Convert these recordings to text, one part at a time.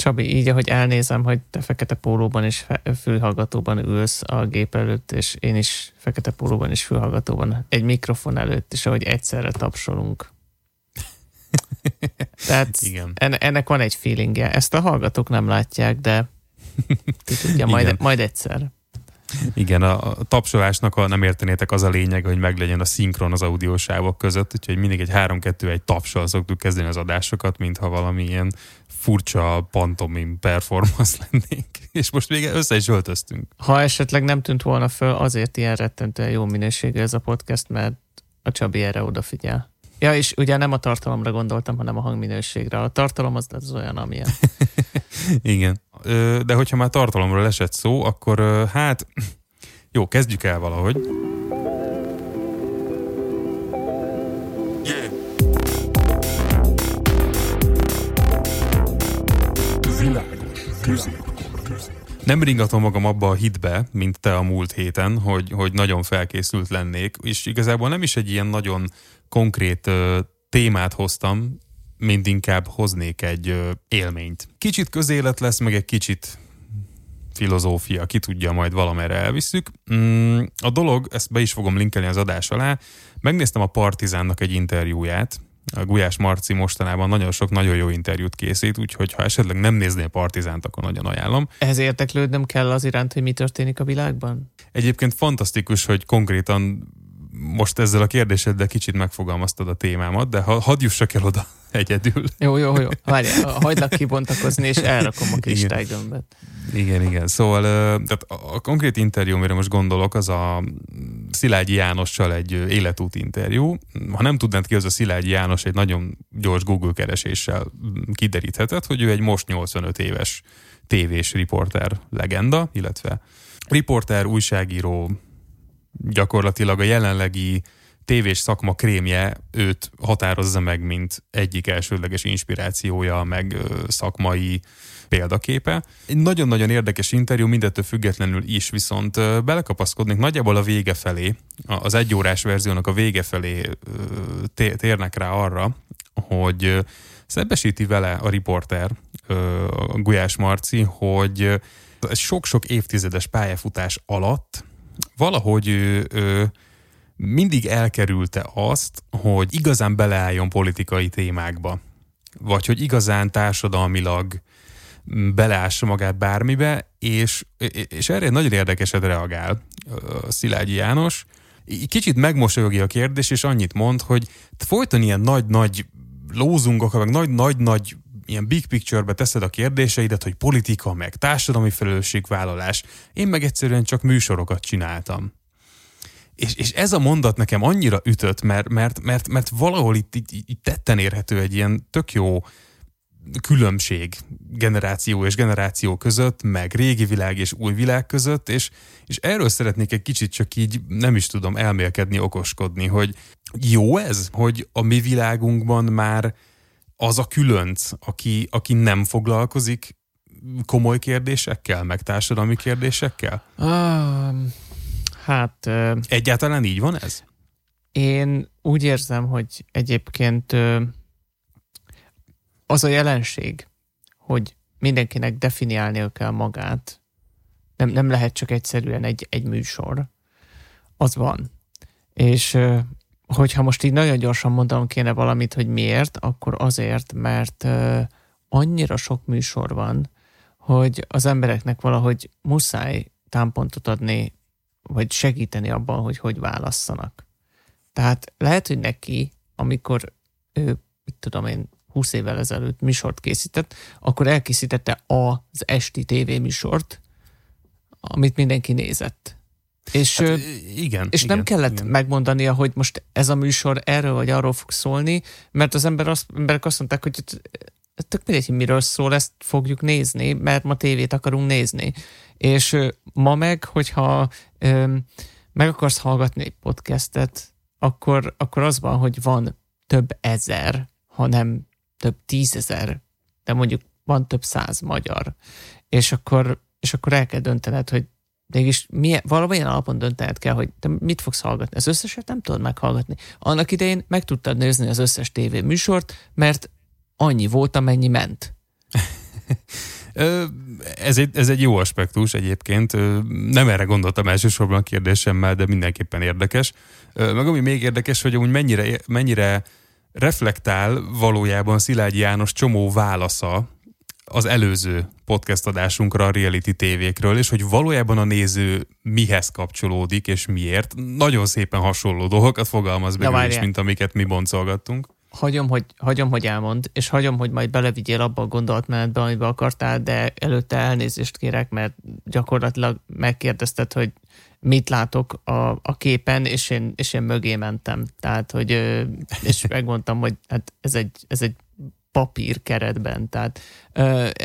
Csabi, így, ahogy elnézem, hogy te fekete pólóban és fülhallgatóban ülsz a gép előtt, és én is fekete pólóban és fülhallgatóban egy mikrofon előtt, és ahogy egyszerre tapsolunk. Tehát Igen. ennek van egy feelingje. Ezt a hallgatók nem látják, de ki tudja, majd, majd egyszer. Igen, a, tapsolásnak, ha nem értenétek, az a lényeg, hogy meglegyen a szinkron az audiósávok között, úgyhogy mindig egy 3-2-1 tapsal szoktuk kezdeni az adásokat, mintha valami ilyen furcsa pantomim performance lennénk. És most még össze is öltöztünk. Ha esetleg nem tűnt volna föl, azért ilyen rettentően jó minőségű ez a podcast, mert a Csabi erre odafigyel. Ja, és ugye nem a tartalomra gondoltam, hanem a hangminőségre. A tartalom az, az olyan, amilyen. Igen. De hogyha már tartalomról esett szó, akkor hát jó, kezdjük el valahogy. Nem ringatom magam abba a hitbe, mint te a múlt héten, hogy, hogy nagyon felkészült lennék, és igazából nem is egy ilyen nagyon konkrét ö, témát hoztam, mint inkább hoznék egy ö, élményt. Kicsit közélet lesz, meg egy kicsit filozófia, ki tudja, majd valamerre elviszük. Mm, a dolog, ezt be is fogom linkelni az adás alá, megnéztem a Partizánnak egy interjúját, a Gulyás Marci mostanában nagyon sok nagyon jó interjút készít, úgyhogy ha esetleg nem néznél Partizánt, akkor nagyon ajánlom. Ehhez érteklődnöm kell az iránt, hogy mi történik a világban? Egyébként fantasztikus, hogy konkrétan most ezzel a kérdéseddel kicsit megfogalmaztad a témámat, de ha, hadd jussak el oda egyedül. Jó, jó, jó. Várjál, hagylak kibontakozni, és elrakom a kristálygömbet. Igen. igen, igen. Szóval tehát a konkrét interjú, amire most gondolok, az a Szilágyi Jánossal egy életút interjú. Ha nem tudnád ki, az a Szilágyi János egy nagyon gyors Google kereséssel kideríthetett, hogy ő egy most 85 éves tévés riporter legenda, illetve riporter, újságíró, gyakorlatilag a jelenlegi tévés szakma krémje őt határozza meg, mint egyik elsődleges inspirációja, meg szakmai példaképe. Egy nagyon-nagyon érdekes interjú, mindettől függetlenül is, viszont belekapaszkodnék nagyjából a vége felé, az egyórás verziónak a vége felé térnek rá arra, hogy szembesíti vele a riporter, a Gulyás Marci, hogy sok-sok évtizedes pályafutás alatt valahogy ő, ő mindig elkerülte azt, hogy igazán beleálljon politikai témákba, vagy hogy igazán társadalmilag beleássa magát bármibe, és, és erre egy nagyon érdekeset reagál Szilágyi János. Kicsit megmosolyogja a kérdés, és annyit mond, hogy folyton ilyen nagy-nagy lózungok, meg nagy-nagy-nagy ilyen big picture-be teszed a kérdéseidet, hogy politika, meg társadalmi felelősségvállalás. Én meg egyszerűen csak műsorokat csináltam. És, és ez a mondat nekem annyira ütött, mert, mert, mert, mert valahol itt, itt, itt tetten érhető egy ilyen tök jó különbség generáció és generáció között, meg régi világ és új világ között, és, és erről szeretnék egy kicsit csak így, nem is tudom, elmélkedni, okoskodni, hogy jó ez, hogy a mi világunkban már az a különc, aki, aki nem foglalkozik komoly kérdésekkel, meg társadalmi kérdésekkel? Um, hát... Egyáltalán így van ez? Én úgy érzem, hogy egyébként az a jelenség, hogy mindenkinek definiálnia kell magát, nem, nem lehet csak egyszerűen egy, egy műsor, az van. És hogyha most így nagyon gyorsan mondanom kéne valamit, hogy miért, akkor azért, mert annyira sok műsor van, hogy az embereknek valahogy muszáj támpontot adni, vagy segíteni abban, hogy hogy válasszanak. Tehát lehet, hogy neki, amikor ő, mit tudom én, 20 évvel ezelőtt műsort készített, akkor elkészítette az esti tévéműsort, amit mindenki nézett. És, hát, igen, és igen, nem kellett igen. megmondania, hogy most ez a műsor erről vagy arról fog szólni, mert az ember azt, emberek azt mondták, hogy tök mindegy, hogy miről szól, ezt fogjuk nézni, mert ma tévét akarunk nézni. És ma meg, hogyha ö, meg akarsz hallgatni egy podcastet, akkor, akkor az van, hogy van több ezer, hanem több tízezer, de mondjuk van több száz magyar. És akkor, és akkor el kell döntened, hogy mégis milyen, valamilyen alapon döntened kell, hogy te mit fogsz hallgatni. Az összeset nem tudod meghallgatni. Annak idején meg tudtad nézni az összes tévéműsort, mert annyi volt, amennyi ment. Ez egy, ez egy jó aspektus egyébként. Nem erre gondoltam elsősorban a kérdésemmel, de mindenképpen érdekes. Meg ami még érdekes, hogy amúgy mennyire, mennyire reflektál valójában Szilágyi János csomó válasza az előző podcast adásunkra a reality tévékről, és hogy valójában a néző mihez kapcsolódik, és miért. Nagyon szépen hasonló dolgokat fogalmaz meg is, mint amiket mi boncolgattunk. Hagyom hogy, hagyom, hogy elmond, és hagyom, hogy majd belevigyél abba a gondolatmenetbe, amiben akartál, de előtte elnézést kérek, mert gyakorlatilag megkérdezted, hogy mit látok a, a képen, és én, és én mögé mentem. Tehát, hogy, és megmondtam, hogy hát ez egy, ez egy papír keretben. Tehát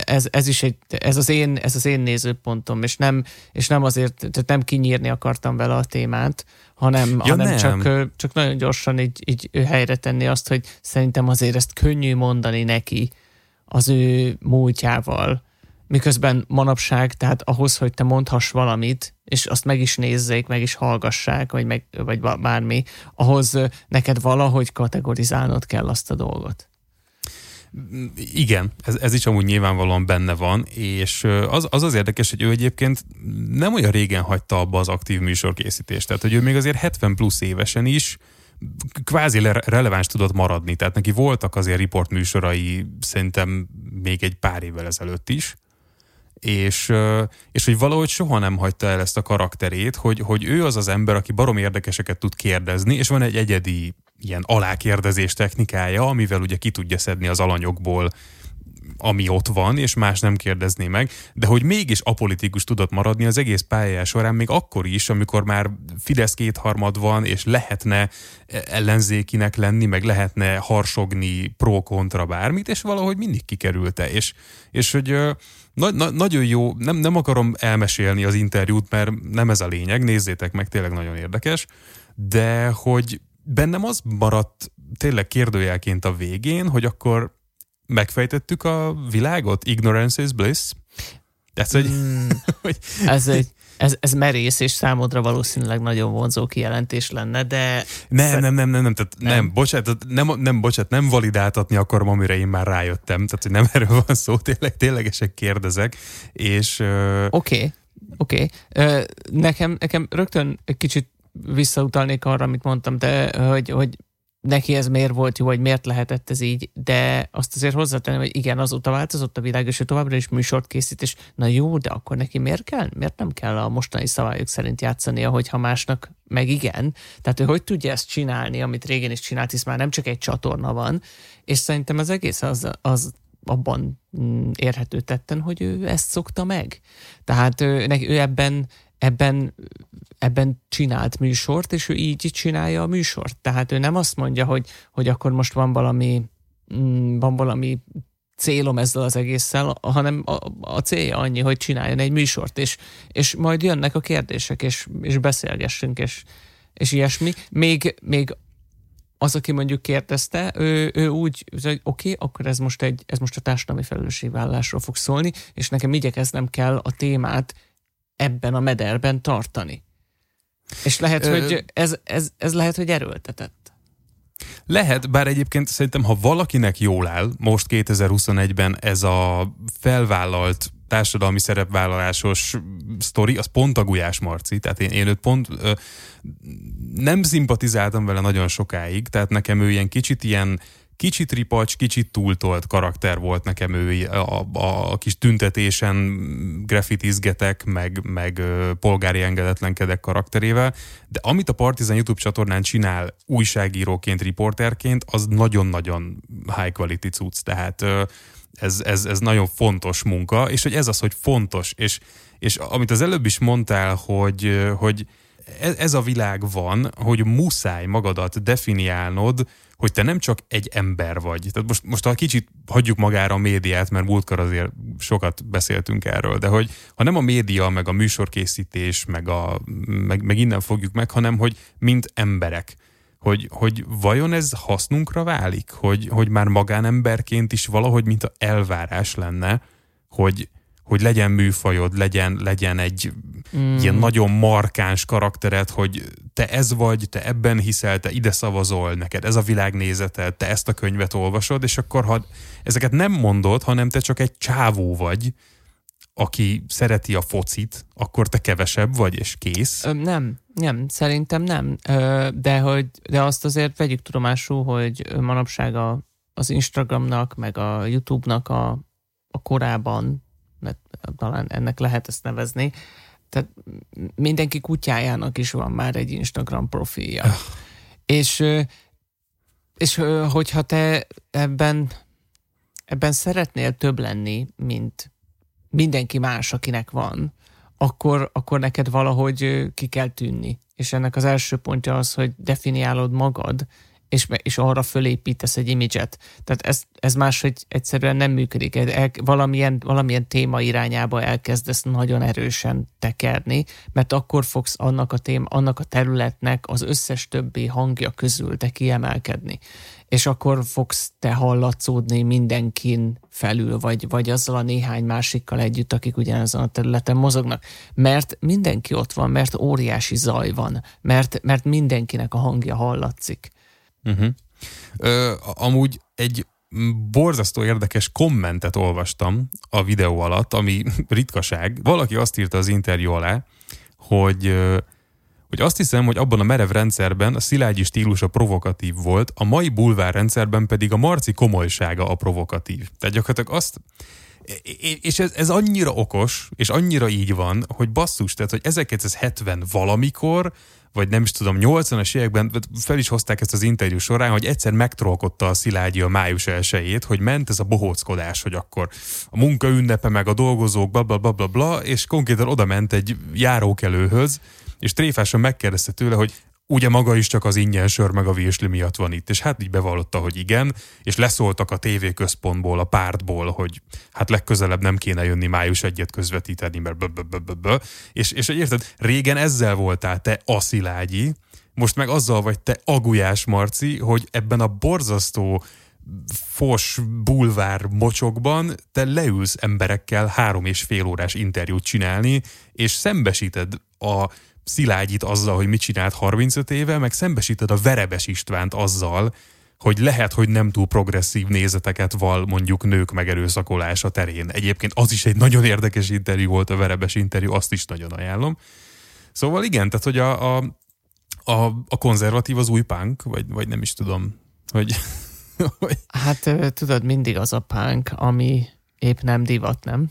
ez, ez is egy, ez az én, ez az én nézőpontom, és nem, és nem azért, tehát nem kinyírni akartam vele a témát, hanem, ja, hanem nem. Csak, csak nagyon gyorsan így, így helyre tenni azt, hogy szerintem azért ezt könnyű mondani neki az ő múltjával, miközben manapság, tehát ahhoz, hogy te mondhass valamit, és azt meg is nézzék, meg is hallgassák, vagy, meg, vagy bármi, ahhoz neked valahogy kategorizálnod kell azt a dolgot. Igen, ez, ez is amúgy nyilvánvalóan benne van, és az, az az érdekes, hogy ő egyébként nem olyan régen hagyta abba az aktív műsorkészítést, tehát hogy ő még azért 70 plusz évesen is kvázi releváns tudott maradni, tehát neki voltak azért riport műsorai szerintem még egy pár évvel ezelőtt is, és, és hogy valahogy soha nem hagyta el ezt a karakterét, hogy, hogy ő az az ember, aki barom érdekeseket tud kérdezni, és van egy egyedi ilyen alákérdezés technikája, amivel ugye ki tudja szedni az alanyokból ami ott van, és más nem kérdezné meg, de hogy mégis apolitikus tudott maradni az egész pályája során, még akkor is, amikor már Fidesz kétharmad van, és lehetne ellenzékinek lenni, meg lehetne harsogni pro-kontra bármit, és valahogy mindig kikerülte. És, és hogy na, na, nagyon jó, nem, nem akarom elmesélni az interjút, mert nem ez a lényeg, nézzétek meg, tényleg nagyon érdekes, de hogy bennem az maradt tényleg kérdőjelként a végén, hogy akkor megfejtettük a világot? Ignorance is bliss? Ez, hogy, mm, hogy... ez, egy, ez, ez merész, és számodra valószínűleg nagyon vonzó kijelentés lenne, de... Nem, szer... nem, nem, nem, nem, tehát nem, nem bocsánat, nem, nem, bocsánat, nem validáltatni akarom, amire én már rájöttem, tehát hogy nem erről van szó, tényleg, ténylegesen kérdezek, és... Oké, uh... oké. Okay. Okay. Uh, nekem, nekem rögtön egy kicsit visszautalnék arra, amit mondtam, de hogy, hogy neki ez miért volt jó, vagy miért lehetett ez így, de azt azért hozzátenném, hogy igen, azóta változott a világ, és ő továbbra is műsort készít, és na jó, de akkor neki miért kell? Miért nem kell a mostani szabályok szerint játszania, hogyha másnak meg igen? Tehát ő hogy tudja ezt csinálni, amit régen is csinált, hisz már nem csak egy csatorna van, és szerintem az egész az, az abban mm, érhető tetten, hogy ő ezt szokta meg. Tehát ő, ő ebben ebben, ebben csinált műsort, és ő így csinálja a műsort. Tehát ő nem azt mondja, hogy, hogy akkor most van valami, mm, van valami célom ezzel az egésszel, hanem a, a célja annyi, hogy csináljon egy műsort, és, és majd jönnek a kérdések, és, és beszélgessünk, és, és ilyesmi. Még, még az, aki mondjuk kérdezte, ő, ő úgy, hogy oké, okay, akkor ez most, egy, ez most a társadalmi felelősségvállalásról fog szólni, és nekem igyekeznem kell a témát ebben a mederben tartani. És lehet, Ö... hogy ez, ez, ez lehet, hogy erőltetett. Lehet, bár egyébként szerintem, ha valakinek jól áll, most 2021-ben ez a felvállalt társadalmi szerepvállalásos sztori, az pont a Gulyás Marci, tehát én, én őt pont ö, nem szimpatizáltam vele nagyon sokáig, tehát nekem ő ilyen kicsit ilyen kicsit ripacs, kicsit túltolt karakter volt nekem ő a, a, a kis tüntetésen graffitizgetek, meg, meg polgári engedetlenkedek karakterével, de amit a Partizan YouTube csatornán csinál újságíróként, riporterként, az nagyon-nagyon high quality cucc, tehát ez, ez, ez nagyon fontos munka, és hogy ez az, hogy fontos, és, és amit az előbb is mondtál, hogy, hogy ez a világ van, hogy muszáj magadat definiálnod, hogy te nem csak egy ember vagy. Tehát most, most ha kicsit hagyjuk magára a médiát, mert múltkor azért sokat beszéltünk erről, de hogy ha nem a média, meg a műsorkészítés, meg, a, meg, meg innen fogjuk meg, hanem hogy mint emberek. Hogy, hogy vajon ez hasznunkra válik? Hogy, hogy már magánemberként is valahogy, mint a elvárás lenne, hogy, hogy legyen műfajod, legyen, legyen egy mm. ilyen nagyon markáns karaktered, hogy te ez vagy, te ebben hiszel, te ide szavazol, neked ez a világnézeted, te ezt a könyvet olvasod, és akkor ha ezeket nem mondod, hanem te csak egy csávó vagy, aki szereti a focit, akkor te kevesebb vagy, és kész? Ö, nem, nem, szerintem nem. Ö, de, hogy, de azt azért vegyük tudomásul, hogy manapság a, az Instagramnak, meg a YouTube-nak a, a korában, talán ennek lehet ezt nevezni, tehát mindenki kutyájának is van már egy Instagram profilja. és, és hogyha te ebben, ebben szeretnél több lenni, mint mindenki más, akinek van, akkor, akkor neked valahogy ki kell tűnni. És ennek az első pontja az, hogy definiálod magad, és, és arra fölépítesz egy imidzset. Tehát ez, ez máshogy egyszerűen nem működik. El, valamilyen, valamilyen téma irányába elkezdesz nagyon erősen tekerni, mert akkor fogsz annak a, tém, annak a területnek az összes többi hangja közül te kiemelkedni. És akkor fogsz te hallatszódni mindenkin felül, vagy, vagy azzal a néhány másikkal együtt, akik ugyanezen a területen mozognak. Mert mindenki ott van, mert óriási zaj van, mert, mert mindenkinek a hangja hallatszik. Uh-huh. Ö, amúgy egy borzasztó érdekes kommentet olvastam a videó alatt, ami ritkaság. Valaki azt írta az interjú alá, hogy hogy azt hiszem, hogy abban a merev rendszerben a szilágyi stílusa provokatív volt, a mai bulvár rendszerben pedig a marci komolysága a provokatív. Tehát gyakorlatilag azt, és ez, ez annyira okos, és annyira így van, hogy basszus, tehát, hogy 1970 valamikor vagy nem is tudom, 80-as években fel is hozták ezt az interjú során, hogy egyszer megtrolkodta a Szilágyi a május elsőjét, hogy ment ez a bohóckodás, hogy akkor a munka ünnepe meg a dolgozók, bla bla bla bla, bla és konkrétan oda ment egy járókelőhöz, és tréfásan megkérdezte tőle, hogy ugye maga is csak az ingyen sör meg a virsli miatt van itt. És hát így bevallotta, hogy igen, és leszóltak a TV központból, a pártból, hogy hát legközelebb nem kéne jönni május egyet közvetíteni, mert bö, bö, bö, bö. És, és érted, régen ezzel voltál te a Szilágyi, most meg azzal vagy te Agujás Marci, hogy ebben a borzasztó fos bulvár mocsokban te leülsz emberekkel három és fél órás interjút csinálni, és szembesíted a Szilágyit azzal, hogy mit csinált 35 éve, meg szembesíted a Verebes Istvánt azzal, hogy lehet, hogy nem túl progresszív nézeteket val mondjuk nők megerőszakolása terén. Egyébként az is egy nagyon érdekes interjú volt, a Verebes interjú, azt is nagyon ajánlom. Szóval igen, tehát hogy a, a, a, a konzervatív az új punk, vagy, vagy nem is tudom, hogy... hát tudod, mindig az a punk, ami épp nem divat, nem?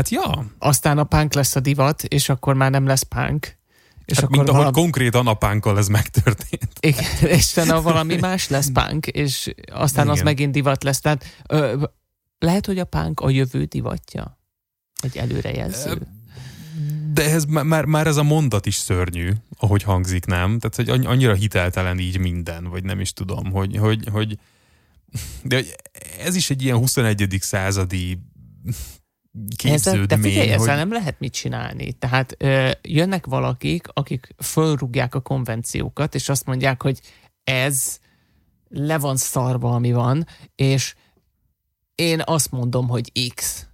Hát ja. Aztán a punk lesz a divat, és akkor már nem lesz punk. És hát akkor mint ahogy valami... konkrétan a pánkkal ez megtörtént. Igen, és a valami más lesz punk, és aztán Igen. az megint divat lesz. Tehát ö, lehet, hogy a punk a jövő divatja? Egy előrejelző? De ez már, már ez a mondat is szörnyű, ahogy hangzik, nem? Tehát, hogy annyira hiteltelen így minden, vagy nem is tudom, hogy, hogy, hogy de ez is egy ilyen 21. századi képződmény. De figyelj, hogy... ezzel nem lehet mit csinálni. Tehát ö, jönnek valakik, akik fölrúgják a konvenciókat, és azt mondják, hogy ez le van szarva, ami van, és én azt mondom, hogy X.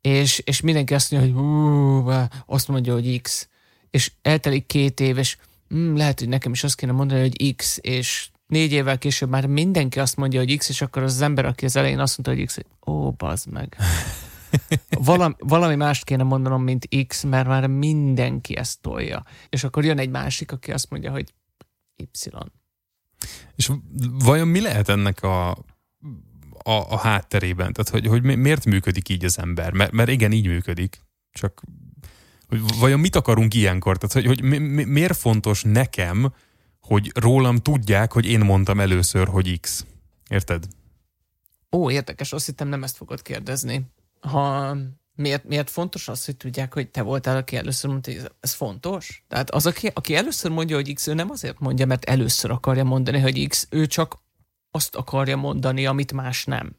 És, és mindenki azt mondja, hogy hú, azt mondja, hogy X. És eltelik két év, és hm, lehet, hogy nekem is azt kéne mondani, hogy X, és négy évvel később már mindenki azt mondja, hogy X, és akkor az, az ember, aki az elején azt mondta, hogy X, hogy ó, bazd meg. valami, valami mást kéne mondanom, mint X, mert már mindenki ezt tolja. És akkor jön egy másik, aki azt mondja, hogy Y. És vajon mi lehet ennek a, a, a hátterében? Tehát, hogy, hogy miért működik így az ember? Mert, mert igen, így működik. Csak hogy vajon mit akarunk ilyenkor? Tehát, hogy, hogy mi, mi, miért fontos nekem, hogy rólam tudják, hogy én mondtam először, hogy X. Érted? Ó, érdekes, azt hittem nem ezt fogod kérdezni ha miért, miért fontos az, hogy tudják, hogy te voltál, aki először mondta, hogy ez fontos? Tehát az, aki, aki először mondja, hogy X, ő nem azért mondja, mert először akarja mondani, hogy X, ő csak azt akarja mondani, amit más nem.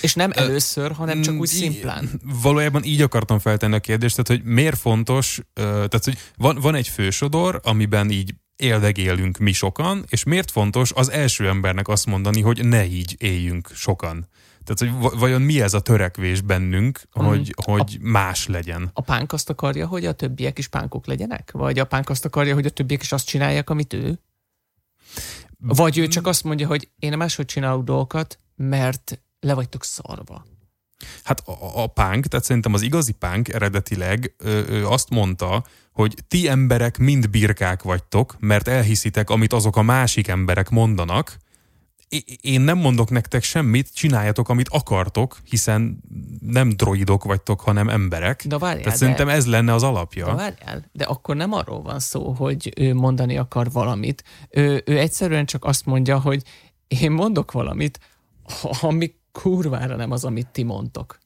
És nem először, hanem csak úgy szimplán. Valójában így akartam feltenni a kérdést, tehát hogy miért fontos, tehát hogy van, van egy fősodor, amiben így éldegélünk mi sokan, és miért fontos az első embernek azt mondani, hogy ne így éljünk sokan. Tehát, hogy vajon mi ez a törekvés bennünk, mm. hogy, hogy a, más legyen? A pánk azt akarja, hogy a többiek is pánkok legyenek? Vagy a pánk azt akarja, hogy a többiek is azt csinálják, amit ő? Vagy ő csak azt mondja, hogy én máshogy csinálok dolgokat, mert le vagytok szarva. Hát a, a punk, tehát szerintem az igazi punk eredetileg ö, ö, azt mondta, hogy ti emberek mind birkák vagytok, mert elhiszitek, amit azok a másik emberek mondanak, én nem mondok nektek semmit, csináljatok, amit akartok, hiszen nem droidok vagytok, hanem emberek. De várjál, Tehát szerintem ez lenne az alapja. De várjál, de akkor nem arról van szó, hogy ő mondani akar valamit. Ő, ő egyszerűen csak azt mondja, hogy én mondok valamit, ami kurvára nem az, amit ti mondtok.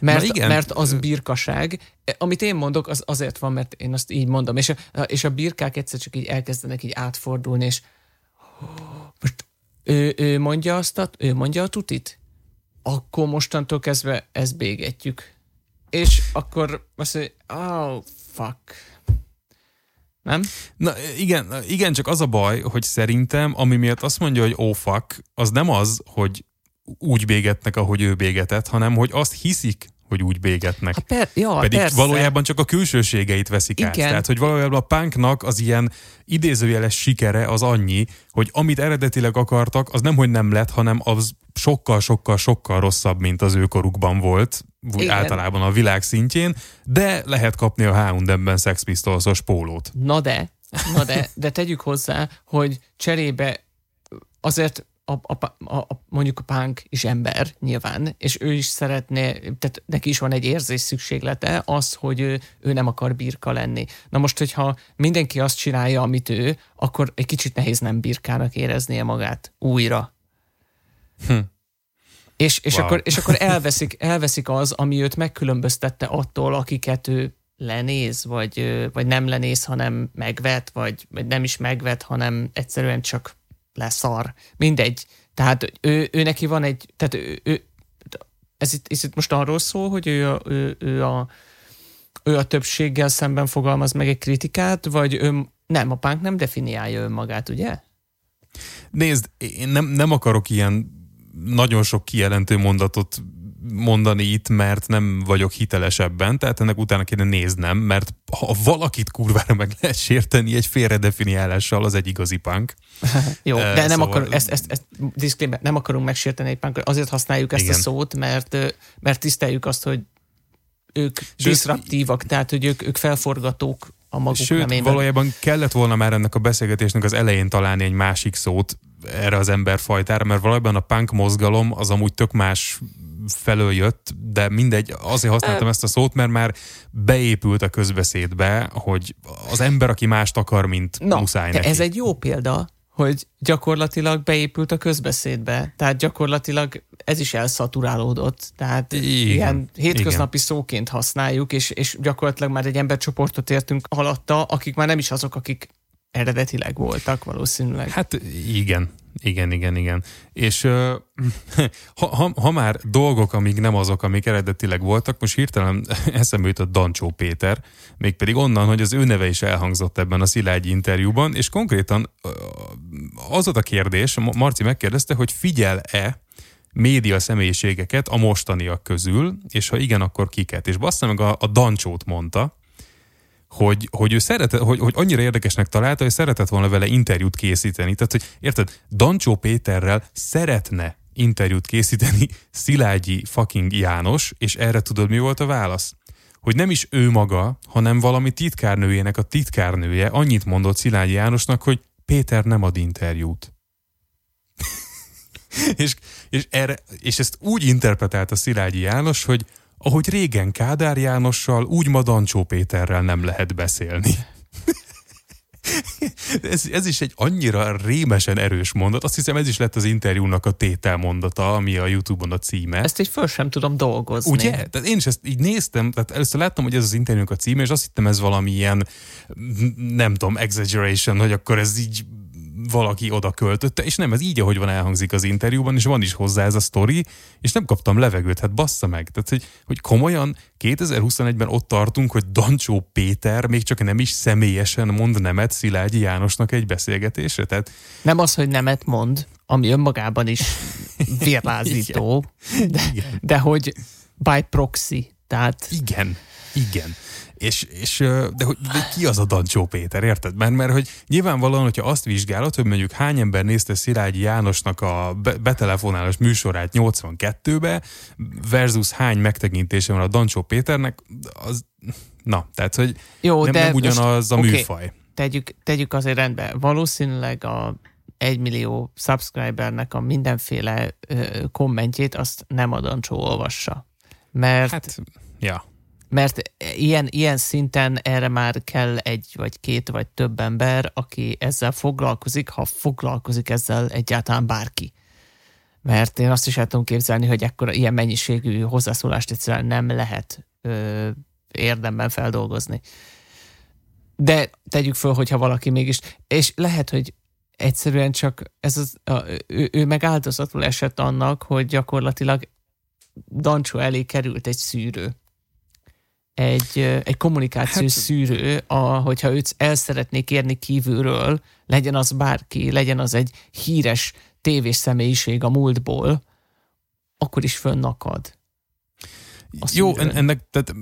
Mert, igen. mert az birkaság. Amit én mondok, az azért van, mert én azt így mondom. És a, és a birkák egyszer csak így elkezdenek így átfordulni, és most ő, ő mondja azt, a, ő mondja a tutit, akkor mostantól kezdve ezt bégetjük. És akkor azt mondja, oh, fuck. Nem? Na igen, igen, csak az a baj, hogy szerintem, ami miatt azt mondja, hogy oh fuck, az nem az, hogy úgy bégetnek, ahogy ő bégetett, hanem hogy azt hiszik, hogy úgy bégetnek. Hát per, ja, Pedig persze. valójában csak a külsőségeit veszik Igen. át. Tehát, hogy valójában a punknak az ilyen idézőjeles sikere az annyi, hogy amit eredetileg akartak, az nem, hogy nem lett, hanem az sokkal, sokkal, sokkal rosszabb, mint az őkorukban volt, úgy Igen. általában a világ szintjén, de lehet kapni a H&M-ben Sex Pistols-os pólót. Na de, na de, de tegyük hozzá, hogy cserébe azért a, a, a, mondjuk a punk is ember nyilván, és ő is szeretné, tehát neki is van egy érzés szükséglete, az, hogy ő, ő nem akar birka lenni. Na most, hogyha mindenki azt csinálja, amit ő, akkor egy kicsit nehéz nem birkának éreznie magát újra. Hm. És, és, wow. akkor, és akkor elveszik, elveszik az, ami őt megkülönböztette attól, akiket ő lenéz, vagy, vagy nem lenéz, hanem megvet, vagy, vagy nem is megvet, hanem egyszerűen csak leszar. Mindegy. Tehát ő, ő neki van egy, tehát ő, ő ez, itt, ez itt most arról szól, hogy ő a, ő, ő, a, ő a többséggel szemben fogalmaz meg egy kritikát, vagy ő, nem, a punk nem definiálja önmagát, ugye? Nézd, én nem, nem akarok ilyen nagyon sok kijelentő mondatot mondani itt, mert nem vagyok hitelesebben, tehát ennek utána kéne néznem, mert ha valakit kurvára meg lehet sérteni egy félredefiniálással, az egy igazi punk. Jó, de nem szóval... akarunk, ezt, ezt, ezt disclaimer, nem akarunk megsérteni egy punk, azért használjuk ezt Igen. a szót, mert, mert tiszteljük azt, hogy ők diszraptívak, tehát hogy ők, ők felforgatók a maguk Sőt, nemében. valójában kellett volna már ennek a beszélgetésnek az elején találni egy másik szót erre az emberfajtára, mert valójában a punk mozgalom az amúgy tök más felől jött, de mindegy, azért használtam ezt a szót, mert már beépült a közbeszédbe, hogy az ember, aki mást akar, mint Na, muszáj neki. ez egy jó példa, hogy gyakorlatilag beépült a közbeszédbe. Tehát gyakorlatilag ez is elszaturálódott. Tehát igen, ilyen hétköznapi igen. szóként használjuk, és, és gyakorlatilag már egy embercsoportot értünk alatta, akik már nem is azok, akik eredetileg voltak valószínűleg. Hát igen, igen, igen, igen. És uh, ha, ha, ha már dolgok, amik nem azok, amik eredetileg voltak, most hirtelen eszembe jutott Dancsó Péter, mégpedig onnan, hogy az ő neve is elhangzott ebben a Szilágyi interjúban, és konkrétan az volt a kérdés, Marci megkérdezte, hogy figyel-e média személyiségeket a mostaniak közül, és ha igen, akkor kiket. És bassza meg a, a Dancsót mondta, hogy, hogy ő szeretett, hogy, hogy annyira érdekesnek találta, hogy szeretett volna vele interjút készíteni. Tehát, hogy érted, Dancsó Péterrel szeretne interjút készíteni Szilágyi fucking János, és erre tudod, mi volt a válasz? Hogy nem is ő maga, hanem valami titkárnőjének a titkárnője annyit mondott Szilágyi Jánosnak, hogy Péter nem ad interjút. és, és, erre, és ezt úgy interpretálta Szilágyi János, hogy ahogy régen Kádár Jánossal, úgy ma Dancsó Péterrel nem lehet beszélni. ez, ez is egy annyira rémesen erős mondat. Azt hiszem ez is lett az interjúnak a tételmondata, ami a Youtube-on a címe. Ezt így föl sem tudom dolgozni. Ugye? Tehát én is ezt így néztem, tehát először láttam, hogy ez az interjúnak a címe, és azt hittem ez valami ilyen, nem tudom, exaggeration, hogy akkor ez így valaki oda költötte, és nem, ez így, ahogy van elhangzik az interjúban, és van is hozzá ez a sztori, és nem kaptam levegőt, hát bassza meg. Tehát, hogy, hogy komolyan 2021-ben ott tartunk, hogy Dancsó Péter még csak nem is személyesen mond nemet Szilágyi Jánosnak egy beszélgetésre. Tehát... Nem az, hogy nemet mond, ami önmagában is vérlázító, de, de hogy by proxy Tehát... Igen, igen. És, és de, hogy, de ki az a Dancsó Péter, érted? Mert, mert hogy nyilvánvalóan, hogyha azt vizsgálod, hogy mondjuk hány ember nézte Szilágyi Jánosnak a be, betelefonálás műsorát 82-be, versus hány megtekintése van a Dancsó Péternek, az, na, tehát, hogy Jó, nem, de nem ugyanaz a okay, műfaj. Tegyük, tegyük azért rendbe. Valószínűleg a egy millió subscribernek a mindenféle ö, kommentjét azt nem a Dancsó olvassa. Mert hát, ja mert ilyen, ilyen szinten erre már kell egy vagy két vagy több ember, aki ezzel foglalkozik, ha foglalkozik ezzel egyáltalán bárki. Mert én azt is el tudom képzelni, hogy ekkora ilyen mennyiségű hozzászólást egyszerűen nem lehet ö, érdemben feldolgozni. De tegyük föl, hogyha valaki mégis, és lehet, hogy egyszerűen csak ez az, a, ő, ő meg áldozatul esett annak, hogy gyakorlatilag Dancsó elé került egy szűrő egy, egy kommunikációs hát, szűrő, a, hogyha őt el szeretnék érni kívülről, legyen az bárki, legyen az egy híres tévés személyiség a múltból, akkor is fönnakad. Jó, ennek, tehát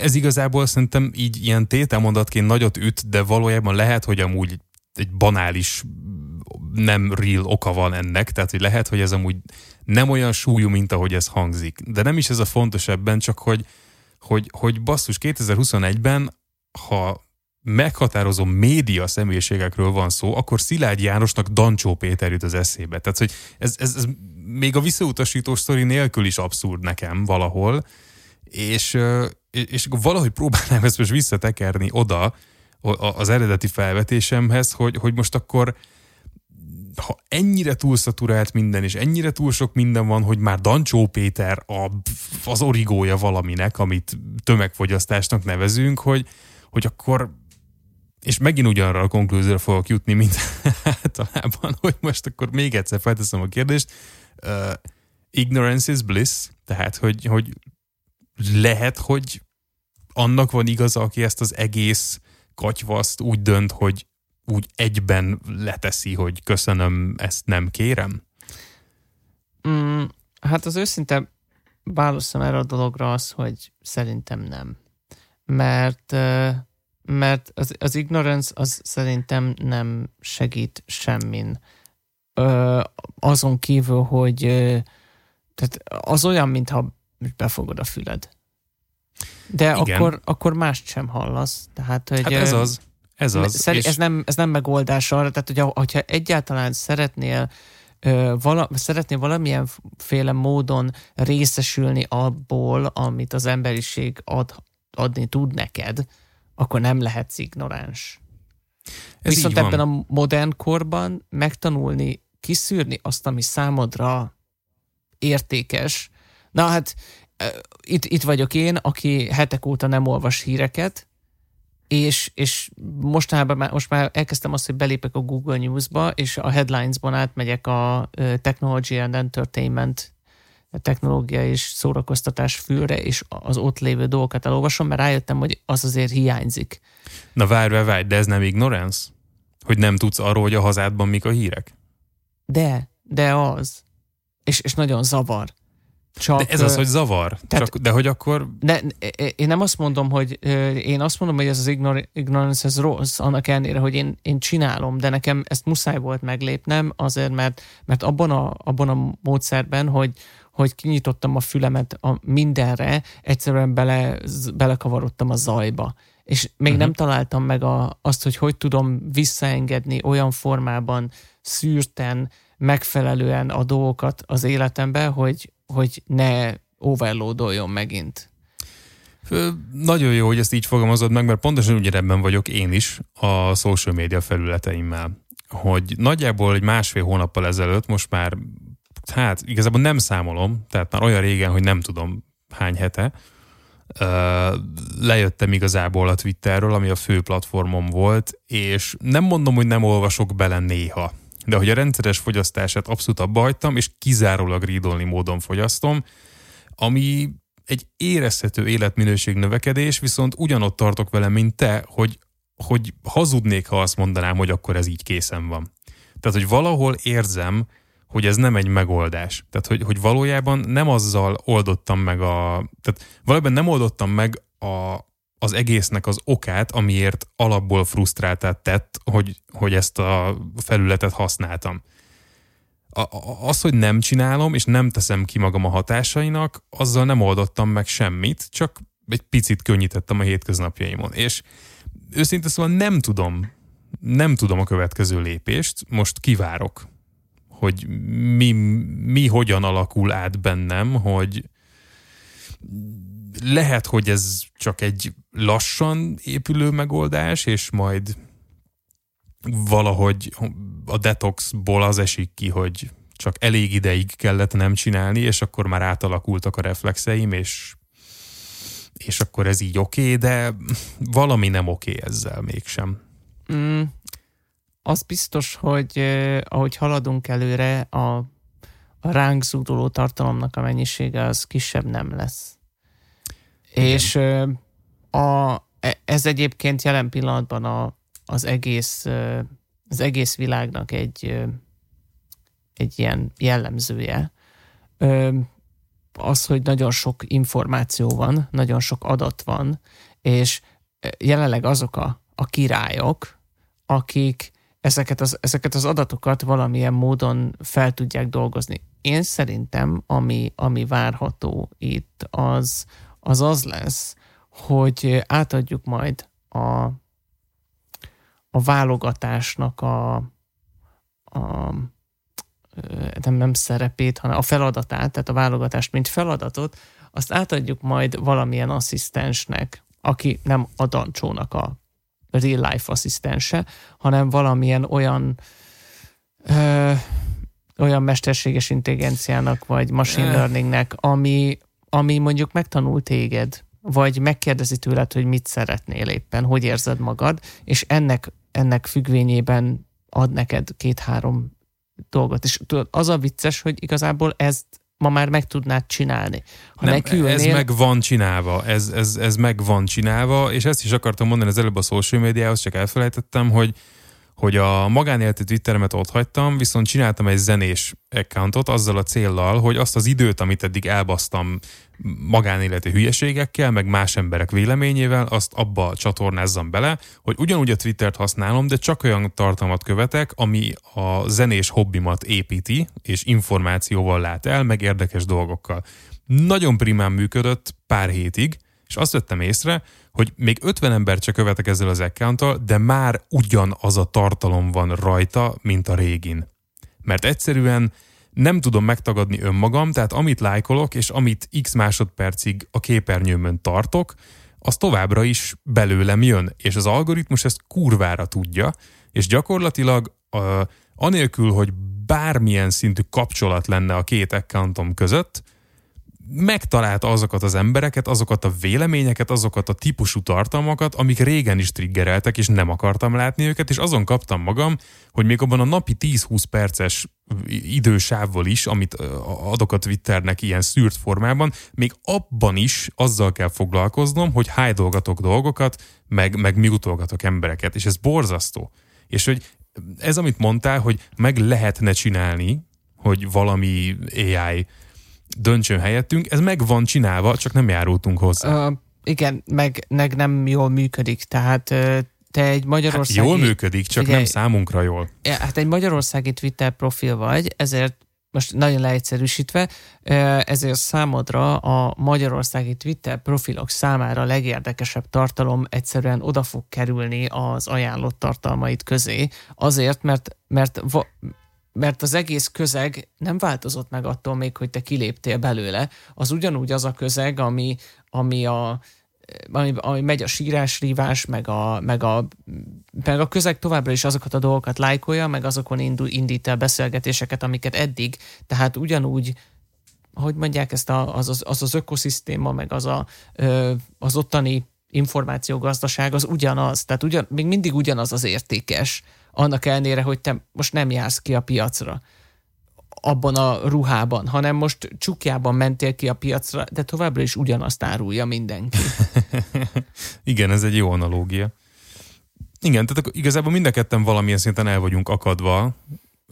ez igazából szerintem így ilyen tételmondatként nagyot üt, de valójában lehet, hogy amúgy egy banális, nem real oka van ennek, tehát hogy lehet, hogy ez amúgy nem olyan súlyú, mint ahogy ez hangzik. De nem is ez a fontos ebben, csak hogy, hogy, hogy basszus 2021-ben, ha meghatározó média személyiségekről van szó, akkor Szilágy Jánosnak Dancsó Péter jut az eszébe. Tehát, hogy ez, ez, ez még a visszautasító sztori nélkül is abszurd nekem valahol, és, és valahogy próbálnám ezt most visszatekerni oda az eredeti felvetésemhez, hogy, hogy most akkor ha ennyire túlszaturált minden, és ennyire túl sok minden van, hogy már Dancsó Péter a, az origója valaminek, amit tömegfogyasztásnak nevezünk, hogy, hogy akkor és megint ugyanarra a konklúzióra fogok jutni, mint általában, hogy most akkor még egyszer felteszem a kérdést. Uh, ignorance is bliss, tehát hogy, hogy lehet, hogy annak van igaza, aki ezt az egész katyvaszt úgy dönt, hogy úgy egyben leteszi, hogy köszönöm, ezt nem kérem? Mm, hát az őszinte válaszom erre a dologra az, hogy szerintem nem. Mert, mert az, az ignorance az szerintem nem segít semmin. Azon kívül, hogy tehát az olyan, mintha befogod a füled. De akkor, akkor mást sem hallasz. Tehát, hogy, hát ez az. Ez az. Szer- és... ez, nem, ez nem megoldás arra, tehát hogyha, hogyha egyáltalán szeretnél vala, szeretnél valamilyen féle módon részesülni abból, amit az emberiség ad, adni tud neked, akkor nem lehetsz ignoráns. Ez Viszont ebben a modern korban megtanulni, kiszűrni azt, ami számodra értékes. Na hát itt, itt vagyok én, aki hetek óta nem olvas híreket, és, és mostanában már, most már elkezdtem azt, hogy belépek a Google News-ba, és a headlines-ban átmegyek a Technology and Entertainment a technológia és szórakoztatás fülre, és az ott lévő dolgokat elolvasom, mert rájöttem, hogy az azért hiányzik. Na várj, várj, de ez nem ignorance? Hogy nem tudsz arról, hogy a hazádban mik a hírek? De, de az. És, és nagyon zavar. Csak, de ez az, hogy zavar. Tehát, Csak, de hogy akkor... De, én nem azt mondom, hogy én azt mondom, hogy ez az ignor, ignorance ez rossz, annak ellenére, hogy én, én csinálom, de nekem ezt muszáj volt meglépnem, azért, mert, mert abban, a, abban a módszerben, hogy, hogy kinyitottam a fülemet a mindenre, egyszerűen bele, belekavarodtam a zajba. És még uh-huh. nem találtam meg a, azt, hogy hogy tudom visszaengedni olyan formában, szűrten, megfelelően a dolgokat az életembe, hogy, hogy ne overloadoljon megint. Nagyon jó, hogy ezt így fogalmazod meg, mert pontosan ugyanebben vagyok én is a social media felületeimmel. Hogy nagyjából egy másfél hónappal ezelőtt most már, hát igazából nem számolom, tehát már olyan régen, hogy nem tudom hány hete, lejöttem igazából a Twitterről, ami a fő platformom volt, és nem mondom, hogy nem olvasok bele néha de hogy a rendszeres fogyasztását abszolút abba hagytam, és kizárólag rídolni módon fogyasztom, ami egy érezhető életminőség növekedés, viszont ugyanott tartok vele, mint te, hogy, hogy hazudnék, ha azt mondanám, hogy akkor ez így készen van. Tehát, hogy valahol érzem, hogy ez nem egy megoldás. Tehát, hogy, hogy valójában nem azzal oldottam meg a... Tehát valójában nem oldottam meg a, az egésznek az okát, amiért alapból frusztráltát tett, hogy, hogy ezt a felületet használtam. A, az, hogy nem csinálom, és nem teszem ki magam a hatásainak, azzal nem oldottam meg semmit, csak egy picit könnyítettem a hétköznapjaimon. És őszintén szóval nem tudom, nem tudom a következő lépést, most kivárok, hogy mi, mi hogyan alakul át bennem, hogy lehet, hogy ez csak egy lassan épülő megoldás, és majd valahogy a detoxból az esik ki, hogy csak elég ideig kellett nem csinálni, és akkor már átalakultak a reflexeim, és, és akkor ez így oké, okay, de valami nem oké okay ezzel mégsem. Mm, az biztos, hogy eh, ahogy haladunk előre, a, a ránk zúduló tartalomnak a mennyisége az kisebb nem lesz. És a, e, ez egyébként jelen pillanatban a, az egész az egész világnak egy, egy ilyen jellemzője. Az, hogy nagyon sok információ van, nagyon sok adat van, és jelenleg azok a, a királyok, akik ezeket az, ezeket az adatokat valamilyen módon fel tudják dolgozni. Én szerintem, ami, ami várható itt, az, az az lesz, hogy átadjuk majd a, a válogatásnak a, a nem, nem szerepét, hanem a feladatát, tehát a válogatást, mint feladatot, azt átadjuk majd valamilyen asszisztensnek, aki nem a Dancsónak a real life asszisztense, hanem valamilyen olyan ö, olyan mesterséges intelligenciának, vagy machine learningnek, ami, ami mondjuk megtanul téged, vagy megkérdezi tőled, hogy mit szeretnél éppen, hogy érzed magad, és ennek ennek függvényében ad neked két-három dolgot. És tudod, az a vicces, hogy igazából ezt ma már meg tudnád csinálni. Ha Nem, nekülnél... Ez meg van csinálva, ez, ez, ez meg van csinálva, és ezt is akartam mondani az előbb a social médiához, csak elfelejtettem, hogy hogy a magánéleti Twitteremet ott hagytam, viszont csináltam egy zenés accountot azzal a céllal, hogy azt az időt, amit eddig elbasztam magánéleti hülyeségekkel, meg más emberek véleményével, azt abba csatornázzam bele, hogy ugyanúgy a Twittert használom, de csak olyan tartalmat követek, ami a zenés hobbimat építi, és információval lát el, meg érdekes dolgokkal. Nagyon primán működött pár hétig, és azt vettem észre, hogy még 50 ember csak követek ezzel az accounttal, de már ugyanaz a tartalom van rajta, mint a régin. Mert egyszerűen nem tudom megtagadni önmagam, tehát amit lájkolok, és amit x másodpercig a képernyőmön tartok, az továbbra is belőlem jön, és az algoritmus ezt kurvára tudja, és gyakorlatilag uh, anélkül, hogy bármilyen szintű kapcsolat lenne a két accountom között, megtalálta azokat az embereket, azokat a véleményeket, azokat a típusú tartalmakat, amik régen is triggereltek, és nem akartam látni őket, és azon kaptam magam, hogy még abban a napi 10-20 perces idősávval is, amit adok a Twitternek ilyen szűrt formában, még abban is azzal kell foglalkoznom, hogy hájdolgatok dolgokat, meg, meg miutolgatok embereket, és ez borzasztó. És hogy ez, amit mondtál, hogy meg lehetne csinálni, hogy valami AI döntsön helyettünk, ez meg van csinálva, csak nem járultunk hozzá. Uh, igen, meg, meg nem jól működik, tehát te egy magyarországi... Hát jól működik, csak figyelj, nem számunkra jól. Hát egy magyarországi Twitter profil vagy, ezért most nagyon leegyszerűsítve, ezért számodra a magyarországi Twitter profilok számára legérdekesebb tartalom egyszerűen oda fog kerülni az ajánlott tartalmaid közé, azért, mert, mert mert az egész közeg nem változott meg attól még, hogy te kiléptél belőle. Az ugyanúgy az a közeg, ami, ami a ami, ami megy a sírás, meg a, meg, a, meg a közeg továbbra is azokat a dolgokat lájkolja, meg azokon indul, indít el beszélgetéseket, amiket eddig, tehát ugyanúgy hogy mondják ezt, a, az, az, az az ökoszisztéma, meg az, a, az ottani információgazdaság az ugyanaz, tehát ugyan, még mindig ugyanaz az értékes, annak ellenére, hogy te most nem jársz ki a piacra abban a ruhában, hanem most csukjában mentél ki a piacra, de továbbra is ugyanazt árulja mindenki. Igen, ez egy jó analógia. Igen, tehát igazából mind a ketten valamilyen szinten el vagyunk akadva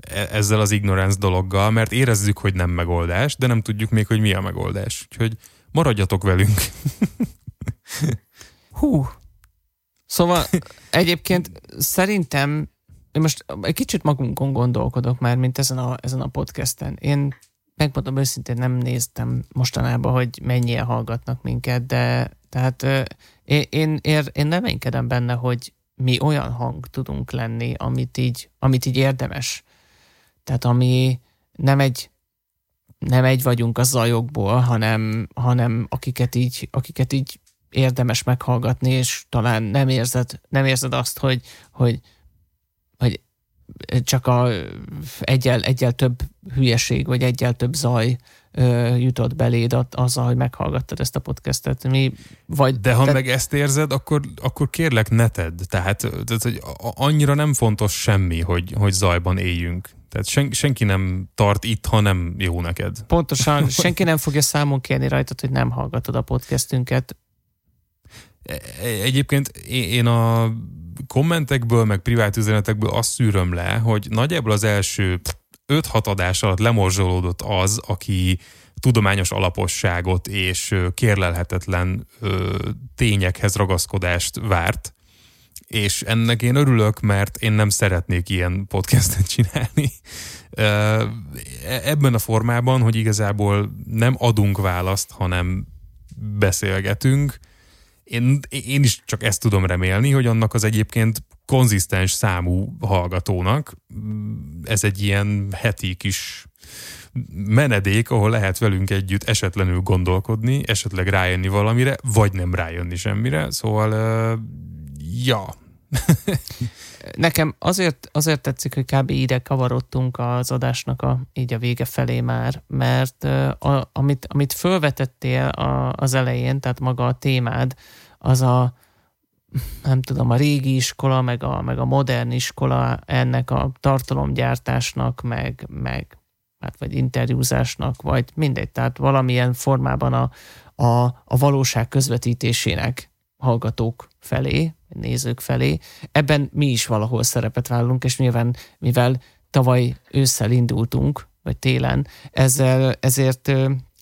e- ezzel az ignorance dologgal, mert érezzük, hogy nem megoldás, de nem tudjuk még, hogy mi a megoldás. Úgyhogy maradjatok velünk. Hú. Szóval egyébként szerintem én most egy kicsit magunkon gondolkodok már, mint ezen a, ezen a podcasten. Én megmondom őszintén, nem néztem mostanában, hogy mennyien hallgatnak minket, de tehát én, én, én, enkedem benne, hogy mi olyan hang tudunk lenni, amit így, amit így érdemes. Tehát ami nem egy, nem egy vagyunk a zajokból, hanem, hanem akiket, így, akiket így érdemes meghallgatni, és talán nem érzed, nem érzed azt, hogy, hogy, hogy csak a egyel, egyel több hülyeség, vagy egyel több zaj ö, jutott beléd azzal, hogy meghallgattad ezt a podcastet. Mi, vagy, De ha te... meg ezt érzed, akkor, akkor kérlek ne tedd. Tehát, tehát hogy annyira nem fontos semmi, hogy, hogy zajban éljünk. Tehát sen, senki nem tart itt, ha nem jó neked. Pontosan, senki nem fogja számon kérni rajtad, hogy nem hallgatod a podcastünket. E, egyébként én a kommentekből, meg privát üzenetekből azt szűröm le, hogy nagyjából az első 5-6 adás alatt lemorzsolódott az, aki tudományos alaposságot és kérlelhetetlen tényekhez ragaszkodást várt, és ennek én örülök, mert én nem szeretnék ilyen podcastet csinálni. E, ebben a formában, hogy igazából nem adunk választ, hanem beszélgetünk, én, én is csak ezt tudom remélni, hogy annak az egyébként konzisztens számú hallgatónak ez egy ilyen heti kis menedék, ahol lehet velünk együtt esetlenül gondolkodni, esetleg rájönni valamire, vagy nem rájönni semmire. Szóval, uh, ja. Nekem azért, azért tetszik, hogy kb. ide kavarodtunk az adásnak a, így a vége felé már, mert a, amit, amit fölvetettél a, az elején, tehát maga a témád, az a nem tudom, a régi iskola, meg a, meg a modern iskola ennek a tartalomgyártásnak, meg, meg hát vagy interjúzásnak, vagy mindegy, tehát valamilyen formában a, a, a valóság közvetítésének hallgatók felé, nézők felé. Ebben mi is valahol szerepet vállalunk, és nyilván, mivel tavaly ősszel indultunk, vagy télen, ezzel, ezért,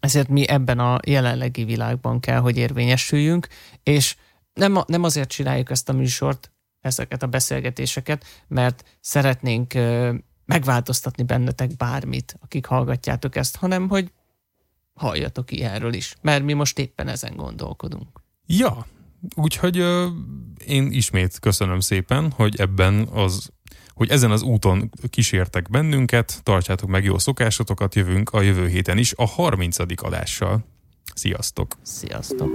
ezért mi ebben a jelenlegi világban kell, hogy érvényesüljünk, és nem, nem azért csináljuk ezt a műsort, ezeket a beszélgetéseket, mert szeretnénk megváltoztatni bennetek bármit, akik hallgatjátok ezt, hanem hogy halljatok ilyenről is, mert mi most éppen ezen gondolkodunk. Ja, úgyhogy ö, én ismét köszönöm szépen, hogy ebben az hogy ezen az úton kísértek bennünket, tartsátok meg jó szokásotokat, jövünk a jövő héten is a 30. adással. Sziasztok! Sziasztok!